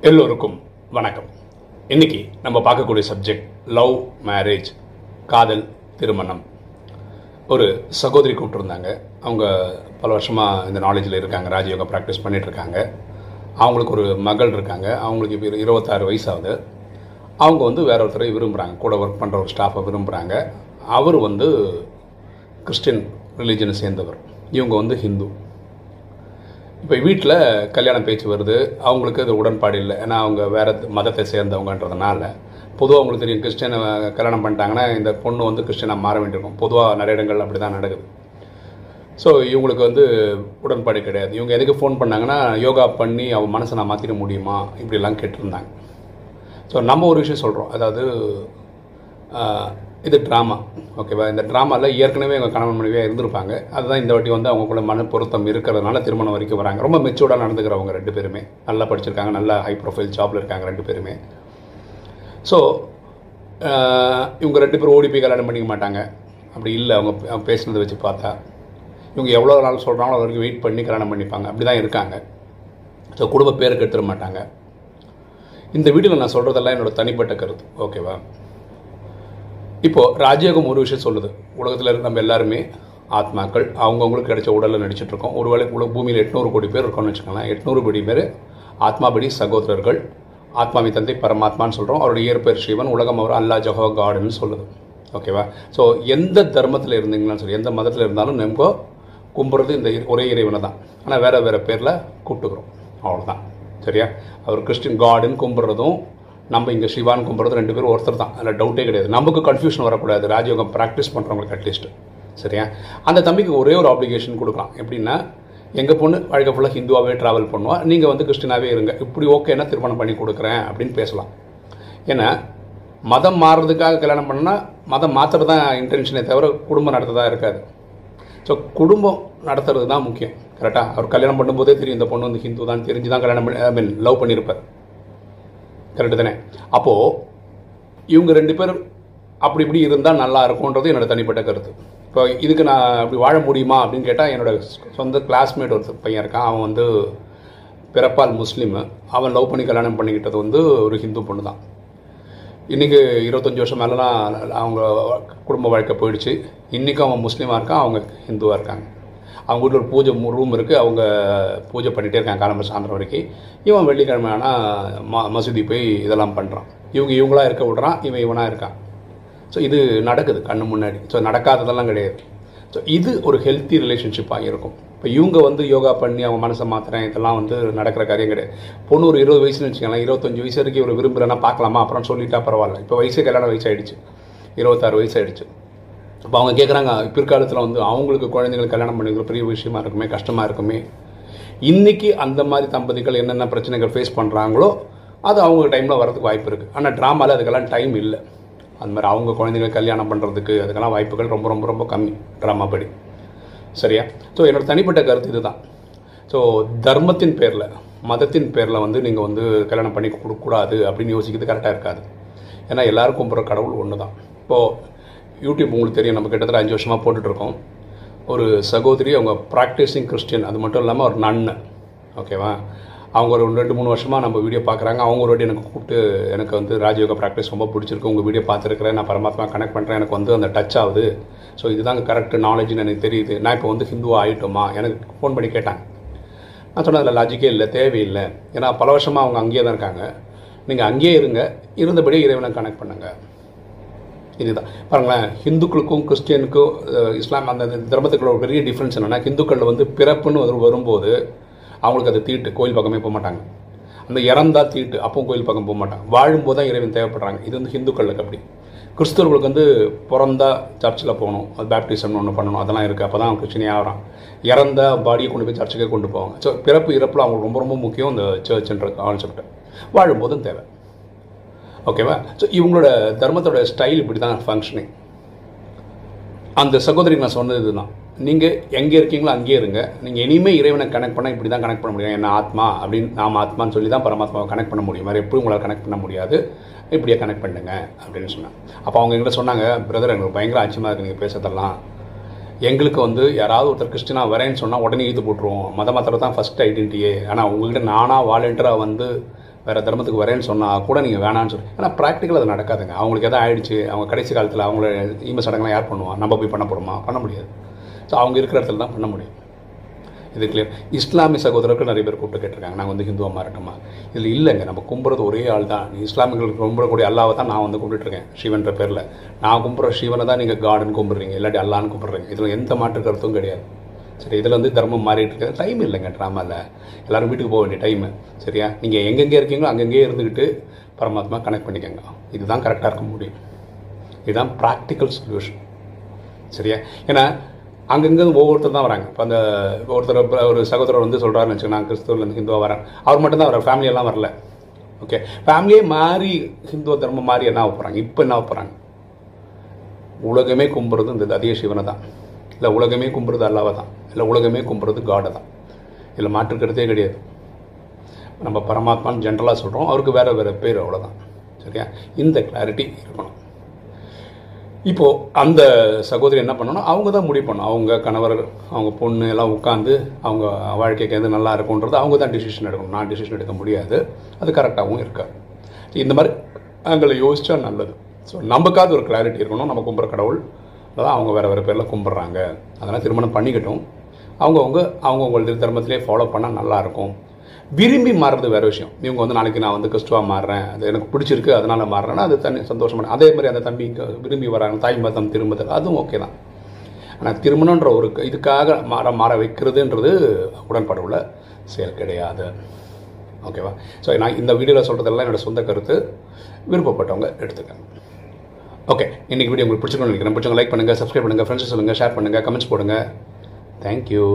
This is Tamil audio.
எல்லோருக்கும் வணக்கம். இன்னைக்கு நம்ம பார்க்கக்கூடிய சப்ஜெக்ட் லவ் மேரேஜ் காதல் திருமணம். ஒரு சகோதரி கூப்பிட்டுருந்தாங்க. அவங்க பல வருஷமாக இந்த நாலேஜில் இருக்காங்க ராஜயோகா ப்ராக்டிஸ் பண்ணிகிட்டு இருக்காங்க அவங்களுக்கு ஒரு மகள் இருக்காங்க. அவங்களுக்கு இப்போ இருபத்தாறு வயசாகுது. அவங்க வந்து வேற ஒருத்தரை விரும்புகிறாங்க கூட ஒர்க் பண்ணுற ஒரு ஸ்டாஃபை விரும்புகிறாங்க அவர் வந்து கிறிஸ்டின் ரிலீஜனை சேர்ந்தவர். இவங்க வந்து ஹிந்து இப்போ வீட்டில் கல்யாணம் பேச்சு வருது. அவங்களுக்கு அது உடன்பாடு இல்லை. ஏன்னா அவங்க வேறு மதத்தை சேர்ந்தவங்கன்றதுனால பொதுவாக அவங்களுக்கு தெரியும் கிறிஸ்டியனை கல்யாணம் பண்ணிட்டாங்கன்னா இந்த பொண்ணு வந்து கிறிஸ்டியனாக மாற வேண்டியிருக்கும். பொதுவாக நிறைய இடங்கள் அப்படி தான் நடக்குது. ஸோ இவங்களுக்கு வந்து உடன்பாடு கிடையாது. இவங்க எதுக்கு ஃபோன் பண்ணாங்கன்னா யோகா பண்ணி அவன் மனசை நான் மாற்றிட முடியுமா? இப்படிலாம் கேட்டிருந்தாங்க. ஸோ நம்ம ஒரு விஷயம் சொல்கிறோம் அதாவது இது ட்ராமா ஓகேவா இந்த ட்ராமாவில் ஏற்கனவே எங்கள் கணவன் மனைவியாக இருந்திருப்பாங்க. அதுதான் இந்த வாட்டி வந்து அவங்களுக்குள்ள மன பொருத்தம் இருக்கிறதுனால திருமணம் வரைக்கும் வராங்க. ரொம்ப மெச்சூர்டாக நடந்துக்கிறவங்க ரெண்டு பேருமே. நல்லா படிச்சிருக்காங்க நல்லா ஹை ப்ரொஃபைல் ஜாப்ல இருக்காங்க ரெண்டு பேருமே. ஸோ இவங்க ரெண்டு பேரும் ஓடி போய் கல்யாணம் பண்ணிக்க மாட்டாங்க. அப்படி இல்லை அவங்க அவங்க பேசுனதை வச்சு பார்த்தா. இவங்க எவ்வளோ நாள் சொல்கிறாங்களோ அது வரைக்கும் வெயிட் பண்ணி கல்யாணம் பண்ணிப்பாங்க. அப்படி தான் இருக்காங்க. ஸோ குடும்ப பேருக்கு எடுத்துட மாட்டாங்க. இந்த வீடியோவில் நான் சொல்கிறதெல்லாம் என்னோட தனிப்பட்ட கருத்து. ஓகேவா இப்போது ராஜயோகம் ஒரு விஷயம் சொல்லுது. உலகத்தில் இருக்க நம்ம எல்லாருமே ஆத்மாக்கள் அவங்கவுங்களுக்கு கிடைச்ச உடலில் நடிச்சிட்ருக்கோம் ஒருவேளை உலக பூமியில் எட்நூறு கோடி பேர் இருக்கோம்னு வச்சுக்கலாம் எட்நூறு கோடி பேர் ஆத்மாபடி சகோதரர்கள். ஆத்மாவி தந்தை பரமாத்மான்னு சொல்கிறோம் அவருடைய இயற்பெயர் சிவன் உலகம் அவர் அல்லா ஜஹோ காடுன்னு சொல்லுது. ஓகேவா? ஸோ எந்த தர்மத்தில் இருந்தீங்கன்னு சொல்லி எந்த மதத்தில் இருந்தாலும் நமக்கு கும்பிட்றது இந்த ஒரே இறைவனை தான். ஆனால் வேறு வேறு பேரில் கூப்பிட்டுக்கிறோம். அவ்வளோதான் சரியா? அவர் கிறிஸ்டின் காடுன்னு கும்பிட்றதும் நம்ம இங்கே சிவான் கும்பிட்றது ரெண்டு பேரும் ஒருத்தர் தான். அதில் டவுட்டே கிடையாது. நமக்கு கன்ஃபியூஷன் வரக்கூடாது. ராஜயோகம் ப்ராக்டிஸ் பண்ணுறவங்களுக்கு அட்லீஸ்ட் சரியா? அந்த தம்பிக்கு ஒரே ஒரு ஆப்ளிகேஷன் கொடுக்கலாம். எப்படின்னா எங்கள் பொண்ணு வழக்க ஃபுல்லாக ஹிந்துவாகவே ட்ராவல் பண்ணுவாள் நீங்கள் வந்து கிறிஸ்டினாகவே இருங்க. இப்படி ஓகேன்னா திருமணம் பண்ணி கொடுக்குறேன் அப்படின்னு பேசலாம். ஏன்னா மதம் மாறுறதுக்காக கல்யாணம் பண்ணால் மதம் மாற்றுறது தான் இன்டென்ஷனே தவிர குடும்பம் நடத்துறதாக இருக்காது. ஸோ குடும்பம் நடத்துறது தான் முக்கியம். கரெக்டாக அவர் கல்யாணம் பண்ணும்போதே தெரியும் இந்த பொண்ணு வந்து ஹிந்து தான் தெரிஞ்சு தான் கல்யாணம் பண்ணி ஐ மீன் லவ் பண்ணியிருப்பார். கரெக்டு தானே அப்போது இவங்க ரெண்டு பேர் அப்படி இப்படி இருந்தால் நல்லா இருக்கும்ன்றது என்னோட தனிப்பட்ட கருத்து. இப்போ இதுக்கு நான் அப்படி வாழ முடியுமா அப்படின்னு கேட்டால் என்னோட சொந்த கிளாஸ்மேட் ஒரு பையன் இருக்கான். அவன் வந்து பிறப்பால் முஸ்லீமு. அவன் லவ் பண்ணி கல்யாணம் பண்ணிக்கிட்டது வந்து ஒரு ஹிந்து பொண்ணு தான் இன்றைக்கி இருபத்தஞ்சி வருஷம் மேலாம் அவங்க குடும்ப வாழ்க்கை போயிடுச்சு. இன்றைக்கும் அவன் முஸ்லீமாக இருக்கான் அவங்க ஹிந்துவாக இருக்காங்க. அவங்க வீட்டில் ஒரு பூஜை ரூம் இருக்குது அவங்க பூஜை பண்ணிகிட்டே இருக்காங்க காலம்பர் சாயந்தரம் வரைக்கும். இவன் வெள்ளிக்கிழமை ஆனால் ம மசூதி போய் இதெல்லாம் பண்ணுறான் இவங்க இவங்களா இருக்க விட்றான். இவன் இவனாக இருக்கான். ஸோ இது நடக்குது கண்ணு முன்னாடி. ஸோ நடக்காததெல்லாம் கிடையாது. ஸோ இது ஒரு ஹெல்த்தி ரிலேஷன்ஷிப்பாக இருக்கும். இப்போ இவங்க வந்து யோகா பண்ணி அவங்க மனசை மாத்துறேன் இதெல்லாம் வந்து நடக்கிற காரியம் கிடையாது. பொண்ணு ஒரு இருபது வயசுன்னு வச்சுக்கலாம் இருபத்தஞ்சு வயசு வரைக்கும் இவர் விரும்புகிறேன்னா பார்க்கலாமா? அப்புறம் சொல்லிட்டா பரவாயில்ல. இப்போ வயசு கல்யாண வயசு இருபத்தாறு வயசு ஆயிடுச்சு இப்போ அவங்க கேட்குறாங்க பிற்காலத்தில் வந்து அவங்களுக்கு குழந்தைங்களுக்கு கல்யாணம் பண்ணிக்கிற பெரிய விஷயமா இருக்குமே கஷ்டமாக இருக்குமே. இன்றைக்கி அந்த மாதிரி தம்பதிகள் என்னென்ன பிரச்சனைகள் ஃபேஸ் பண்ணுறாங்களோ அது அவங்க டைமில் வரதுக்கு வாய்ப்பு இருக்குது ஆனால் ட்ராமாவில் அதுக்கெல்லாம் டைம் இல்லை. அந்த மாதிரி அவங்க குழந்தைங்களை கல்யாணம் பண்ணுறதுக்கு அதுக்கெல்லாம் வாய்ப்புகள் ரொம்ப ரொம்ப ரொம்ப கம்மி ட்ராமா படி. சரியா? ஸோ என்னோட தனிப்பட்ட கருத்து இதுதான். ஸோ தர்மத்தின் பேரில் மதத்தின் பேரில் வந்து நீங்கள் வந்து கல்யாணம் பண்ணி கொடுக்கக்கூடாது அப்படின்னு யோசிக்கிறது கரெக்டாக இருக்காது. ஏன்னா எல்லாருக்கும் கும்பிட்ற கடவுள் ஒன்று தான் இப்போது யூடியூப் உங்களுக்கு தெரியும். நம்ம கிட்டத்தட்ட அஞ்சு வருஷமாக போட்டுட்ருக்கோம். ஒரு சகோதரி அவங்க ப்ராக்டிஸிங் கிறிஸ்டியன் அது மட்டும் இல்லாமல் ஒரு நன்னு ஓகேவா? அவங்க ஒரு ரெண்டு மூணு வருஷமாக நம்ம வீடியோ பார்க்குறாங்க. அவங்க ஒரு வாட்டி எனக்கு கூப்பிட்டு எனக்கு வந்து ராஜயோகா ப்ராக்டிஸ் ரொம்ப பிடிச்சிருக்கு. உங்கள் வீடியோ பார்த்துருக்குறேன். நான் பரமாத்மா கனெக்ட் பண்ணுறேன் எனக்கு வந்து அந்த டச் ஆகுது. ஸோ இதுதாங்க கரெக்ட் நாலேஜ்னு எனக்கு தெரியுது. நான் இப்போ வந்து ஹிந்துவா ஆகிட்டோமா எனக்கு ஃபோன் பண்ணி கேட்டாங்க. நான் சொன்னேன் அதில் லாஜிக்கே இல்லை தேவையில்லை. ஏன்னா பல வருஷமாக அவங்க அங்கேயே தான் இருக்காங்க. நீங்கள் அங்கேயே இருங்க. இருந்தபடியே இறைவனை கனெக்ட் பண்ணுங்கள் இதுதான் பாருங்களேன் ஹிந்துக்களுக்கும் கிறிஸ்டியனுக்கும் இஸ்லாம் அந்த தர்மத்துக்குள்ள ஒரு பெரிய டிஃப்ரென்ஸ் என்னென்னா ஹிந்துக்களில் வந்து பிறப்புன்னு ஒரு வரும்போது அவங்களுக்கு அது தீட்டு கோயில் பக்கமே போக மாட்டாங்க. அந்த இறந்தா தீட்டு அப்பவும் கோயில் பக்கம் போக மாட்டாங்க. வாழும்போது தான் இறைவன் தேவைப்படுறாங்க. இது வந்து ஹிந்துக்களுக்கு அப்படி. கிறிஸ்தவர்களுக்கு வந்து பிறந்தா சர்ச்சில் போகணும் அது பேப்டிசம்னு ஒன்று பண்ணணும் அதெல்லாம் இருக்குது அப்போ தான் கிறிஸ்டினே ஆகிறான் இறந்த பாடியை கொண்டு போய் சர்ச்சுக்கே கொண்டு போவாங்க. ஸோ பிறப்பு இறப்பில் அவங்களுக்கு ரொம்ப ரொம்ப முக்கியம் இந்த சர்ச்ன்ற கான்செப்ட் வாழும்போதும் தேவை. ஓகேவா ஸோ இவங்களோட தர்மத்தோட ஸ்டைல் இப்படி தான் ஃபங்க்ஷனிங் அந்த சகோதரிக்கு நான் சொன்னது இதுதான். நீங்கள் எங்கே இருக்கீங்களோ அங்கேயே இருங்க. நீங்கள் இனிமேல் இறைவனை கனெக்ட் பண்ணால் இப்படி தான் கனெக்ட் பண்ண முடியும். என்ன ஆத்மா அப்படின்னு நாம் ஆத்மான்னு சொல்லி தான் பரமாத்மாவை கனெக்ட் பண்ண முடியும். வேறு எப்படி உங்களால் கனெக்ட் பண்ண முடியாது. இப்படியே கனெக்ட் பண்ணுங்க அப்படின்னு சொன்னேன் அப்போ அவங்க எங்கிட்ட சொன்னாங்க பிரதர் எங்களுக்கு பயங்கர ஆச்சரியமாக இருக்குது நீங்கள் பேசுறதெல்லாம். எங்களுக்கு வந்து யாராவது ஒருத்தர் கிறிஸ்டினா வரேன்னு சொன்னால் உடனே ஈத்து போட்டுருவோம். மத மாத்திரம் தான் ஃபஸ்ட் ஐடென்டிட்டியே ஆனால் உங்கள்கிட்ட நானாக வாலண்டியராக வந்து வேறு தர்மத்துக்கு வரேன்னு சொன்னால் கூட நீங்கள் வேணான்னு சொல்லி ஆனால் ப்ராக்டிக்கல் அது நடக்காதுங்க. அவங்களுக்கு எதாவது ஆயிடுச்சு அவங்க கடைசி காலத்தில் அவங்கள ஈம சடங்கெலாம் யார் பண்ணுவா? நம்ம போய் பண்ண போகிறோமா பண்ண முடியாது. ஸோ அவங்க இருக்கிற இடத்துல தான் பண்ண முடியும். இது கிளியர் இஸ்லாமிய சகோதரர்கள் நிறைய பேர் கூப்பிட்டு கேட்டிருக்காங்க. நாங்கள் வந்து ஹிந்துவாக மாறட்டுமா? இதில் இல்லைங்க. நம்ம கும்புறது ஒரே ஆள் தான். இஸ்லாமியர்களுக்கு கும்பிடக்கூடிய அல்லாவை தான் நான் வந்து கும்பிட்டுருக்கேன் சிவன்ற பேரில். நான் கும்பிட்ற சிவனை தான் நீங்கள் கார்டன் கும்பிட்றீங்க. இல்லாட்டி அல்லான்னு கும்பிட்றீங்க. இதில் எந்த மாற்று கருத்தும் கிடையாது. சரி இதில் வந்து தர்மம் மாறிட்டு இருக்கு. டைம் இல்லைங்க ட்ராமாவில் எல்லோரும் வீட்டுக்கு போக வேண்டிய டைமு சரியா? நீங்கள் எங்கெங்கே இருக்கீங்களோ அங்கங்கே இருந்துக்கிட்டு பரமாத்மா கனெக்ட் பண்ணிக்கோங்க. இதுதான் கரெக்டாக இருக்க முடியும். இதுதான் ப்ராக்டிக்கல் சொல்யூஷன் சரியா? ஏன்னா அங்கங்கே ஒவ்வொருத்தர் தான் வராங்க. இப்போ அந்த ஒருத்தர் ஒரு சகோதரர் வந்து சொல்கிறாருன்னு வச்சுக்கோங்க நான் கிறிஸ்துவலேருந்து ஹிந்துவாக வரேன். அவர் மட்டும் தான் வர ஃபேமிலியெல்லாம் வரல. ஓகே ஃபேமிலியே மாறி ஹிந்துவ தர்மம் மாறி என்ன போகிறாங்க இப்போ என்ன போகிறாங்க உலகமே கும்புறது இந்த அதிக சிவனை தான். இல்லை உலகமே கும்புறது அல்லாவை தான். இல்லை உலகமே கும்புறது காடை தான். இதில் மாற்றுக்கிறதே கிடையாது. நம்ம பரமாத்மான்னு ஜென்ரலாக சொல்கிறோம் அவருக்கு வேறு வேறு பேர் அவ்வளோதான் சரியா? இந்த கிளாரிட்டி இருக்கணும். இப்போது அந்த சகோதரி என்ன பண்ணணும் அவங்க தான் முடிவு பண்ணணும். அவங்க கணவர் அவங்க பொண்ணு எல்லாம் உட்காந்து அவங்க வாழ்க்கைக்கு எது நல்லா இருக்குன்றது அவங்க தான் டிசிஷன் எடுக்கணும். நான் டிசிஷன் எடுக்க முடியாது. அது கரெக்டாகவும் இருக்காது. இந்த மாதிரி அங்கே யோசித்தா நல்லது. ஸோ நமக்காவது ஒரு கிளாரிட்டி இருக்கணும். நம்ம கும்புற கடவுள் அதான் அவங்க வேறு வேறு பேரில் கும்பிட்றாங்க. அதனால் திருமணம் பண்ணிக்கிட்டோம். அவங்கவுங்க அவங்கவுங்க தர்மத்திலே ஃபாலோ பண்ணால் நல்லாயிருக்கும் விரும்பி மாறுறது வேறு விஷயம். இவங்க வந்து நாளைக்கு நான் வந்து கிறிஸ்துவாக மாறுறேன். அது எனக்கு பிடிச்சிருக்கு அதனால் மாறுறேன்னா அது தனி சந்தோஷமான அதே மாதிரி அந்த தம்பி விரும்பி வராங்க தாய் மதம் திரும்புதல் அதுவும் ஓகே தான். ஆனால் திருமணன்ற ஒரு இதுக்காக மாற மாற வைக்கிறதுன்றது உடன்பாடு உள்ள செயல் கிடையாது. ஓகேவா ஸோ நான் இந்த வீடியோவில் சொல்கிறதெல்லாம் என்னோட சொந்த கருத்து. விருப்பப்பட்டவங்க எடுத்துக்கங்க. ஓகே இன்றைக்கி வீடியோ உங்களுக்கு பிடிச்சிருக்கணும்னு நினைக்கிறேன். பிடிச்சவங்க லைக் பண்ணுங்கள் சப்ஸ்கிரைப் பண்ணுங்கள் ஃப்ரெண்ட்ஸ் சொல்லுங்கள் ஷேர் பண்ணுங்கள் கமெண்ட்ஸ் போடுங்க. தேங்க்யூ